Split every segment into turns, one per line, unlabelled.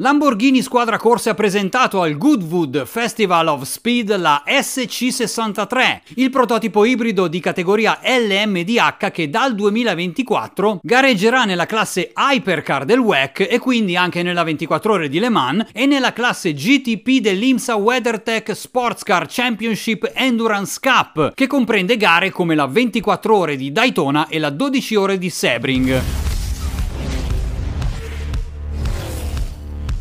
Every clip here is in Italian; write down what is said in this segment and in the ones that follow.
Lamborghini Squadra Corse ha presentato al Goodwood Festival of Speed la SC63, il prototipo ibrido di categoria LMDH che dal 2024 gareggerà nella classe Hypercar del WEC e quindi anche nella 24 ore di Le Mans e nella classe GTP dell'IMSA WeatherTech Sports Car Championship Endurance Cup, che comprende gare come la 24 ore di Daytona e la 12 ore di Sebring.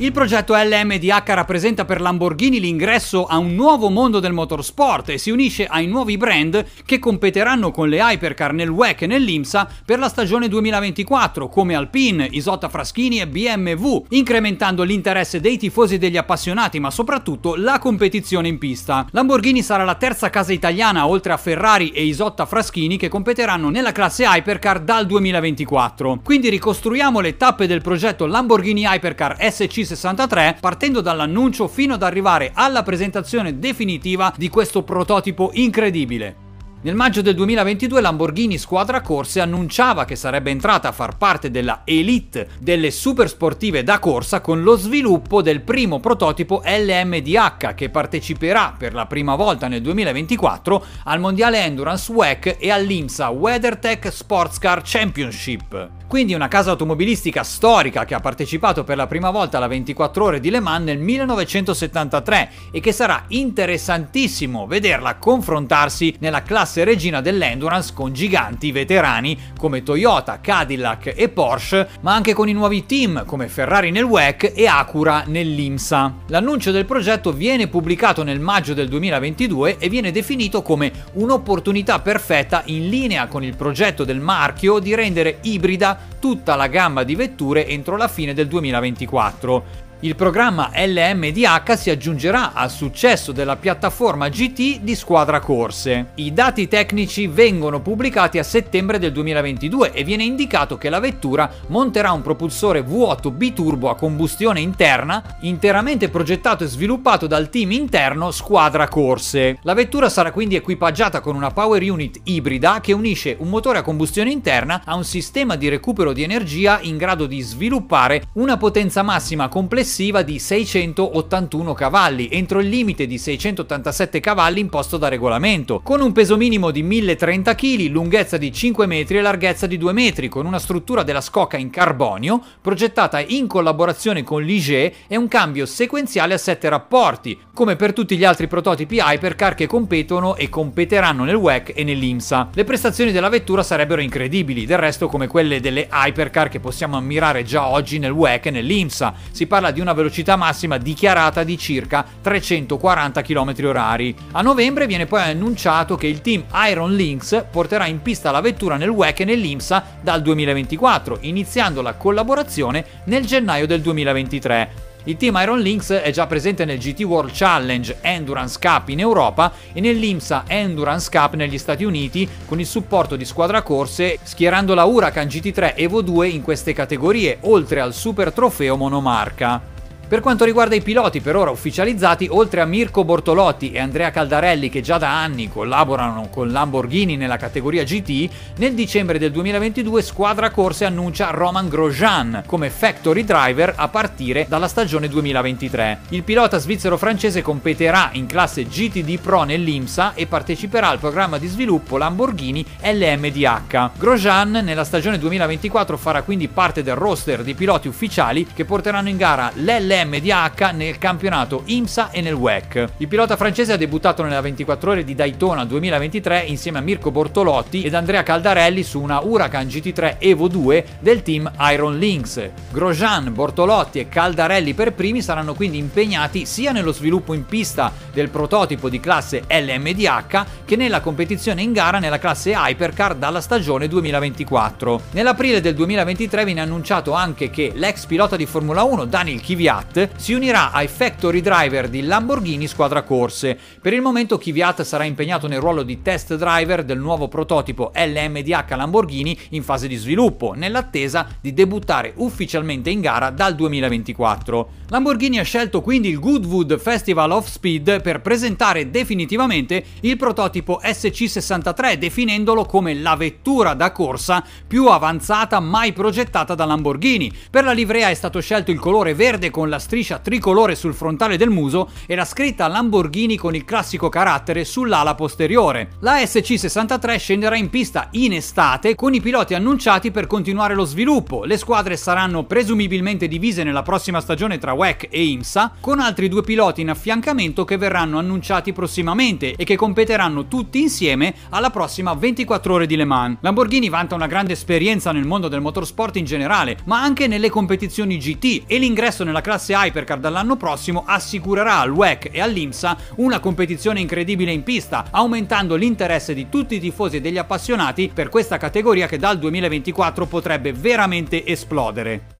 Il progetto LMDH rappresenta per Lamborghini l'ingresso a un nuovo mondo del motorsport e si unisce ai nuovi brand che competeranno con le hypercar nel WEC e nell'IMSA per la stagione 2024, come Alpine, Isotta Fraschini e BMW, incrementando l'interesse dei tifosi e degli appassionati, ma soprattutto la competizione in pista. Lamborghini sarà la terza casa italiana, oltre a Ferrari e Isotta Fraschini, che competeranno nella classe hypercar dal 2024. Quindi ricostruiamo le tappe del progetto Lamborghini Hypercar SC 63 partendo dall'annuncio fino ad arrivare alla presentazione definitiva di questo prototipo incredibile. Nel maggio del 2022 Lamborghini Squadra Corse annunciava che sarebbe entrata a far parte della elite delle super sportive da corsa con lo sviluppo del primo prototipo LMDH che parteciperà per la prima volta nel 2024 al Mondiale Endurance WEC e all'IMSA WeatherTech Sports Car Championship. Quindi una casa automobilistica storica che ha partecipato per la prima volta alla 24 ore di Le Mans nel 1973 e che sarà interessantissimo vederla confrontarsi nella classe regina dell'endurance con giganti veterani come Toyota, Cadillac e Porsche, ma anche con i nuovi team come Ferrari nel WEC e Acura nell'IMSA. L'annuncio del progetto viene pubblicato nel maggio del 2022 e viene definito come un'opportunità perfetta in linea con il progetto del marchio di rendere ibrida tutta la gamma di vetture entro la fine del 2024. Il programma LMDH si aggiungerà al successo della piattaforma GT di Squadra Corse. I dati tecnici vengono pubblicati a settembre del 2022 e viene indicato che la vettura monterà un propulsore V8 biturbo a combustione interna interamente progettato e sviluppato dal team interno Squadra Corse. La vettura sarà quindi equipaggiata con una power unit ibrida che unisce un motore a combustione interna a un sistema di recupero di energia in grado di sviluppare una potenza massima complessiva complessiva di 681 cavalli, entro il limite di 687 cavalli imposto da regolamento, con un peso minimo di 1030 kg, lunghezza di 5 metri e larghezza di 2 metri, con una struttura della scocca in carbonio, progettata in collaborazione con Ligier e un cambio sequenziale a 7 rapporti, come per tutti gli altri prototipi hypercar che competono e competeranno nel WEC e nell'IMSA. Le prestazioni della vettura sarebbero incredibili, del resto come quelle delle hypercar che possiamo ammirare già oggi nel WEC e nell'IMSA. Si parla di di una velocità massima dichiarata di circa 340 km h A novembre viene poi annunciato che il team Iron Lynx porterà in pista la vettura nel WEC e nell'IMSA dal 2024, iniziando la collaborazione nel gennaio del 2023. Il team Iron Lynx è già presente nel GT World Challenge Endurance Cup in Europa e nell'IMSA Endurance Cup negli Stati Uniti con il supporto di squadra corse schierando la Huracan GT3 Evo 2 in queste categorie, oltre al super trofeo monomarca. Per quanto riguarda i piloti per ora ufficializzati, oltre a Mirko Bortolotti e Andrea Caldarelli che già da anni collaborano con Lamborghini nella categoria GT, nel dicembre del 2022 Squadra Corse annuncia Roman Grosjean come factory driver a partire dalla stagione 2023. Il pilota svizzero-francese competerà in classe GTD Pro nell'IMSA e parteciperà al programma di sviluppo Lamborghini LMDH. Grosjean nella stagione 2024 farà quindi parte del roster di piloti ufficiali che porteranno in gara l'LM MDH nel campionato IMSA e nel WEC. Il pilota francese ha debuttato nella 24 ore di Daytona 2023 insieme a Mirko Bortolotti ed Andrea Caldarelli su una Huracan GT3 Evo 2 del team Iron Lynx. Grosjean, Bortolotti e Caldarelli per primi saranno quindi impegnati sia nello sviluppo in pista del prototipo di classe LMDH che nella competizione in gara nella classe Hypercar dalla stagione 2024. Nell'aprile del 2023 viene annunciato anche che l'ex pilota di Formula 1 Daniel Kvyat Kvyat si unirà ai factory driver di Lamborghini Squadra Corse. Per il momento Kvyat sarà impegnato nel ruolo di test driver del nuovo prototipo LMDH Lamborghini in fase di sviluppo, nell'attesa di debuttare ufficialmente in gara dal 2024. Lamborghini ha scelto quindi il Goodwood Festival of Speed per presentare definitivamente il prototipo SC63 definendolo come la vettura da corsa più avanzata mai progettata da Lamborghini. Per la livrea è stato scelto il colore verde con la la striscia tricolore sul frontale del muso e la scritta Lamborghini con il classico carattere sull'ala posteriore. La SC63 scenderà in pista in estate con i piloti annunciati per continuare lo sviluppo. Le squadre saranno presumibilmente divise nella prossima stagione tra WEC e IMSA, con altri due piloti in affiancamento che verranno annunciati prossimamente e che competeranno tutti insieme alla prossima 24 ore di Le Mans. Lamborghini vanta una grande esperienza nel mondo del motorsport in generale, ma anche nelle competizioni GT e l'ingresso nella classe Hypercar dall'anno prossimo assicurerà al WEC e all'IMSA una competizione incredibile in pista, aumentando l'interesse di tutti i tifosi e degli appassionati per questa categoria che dal 2024 potrebbe veramente esplodere.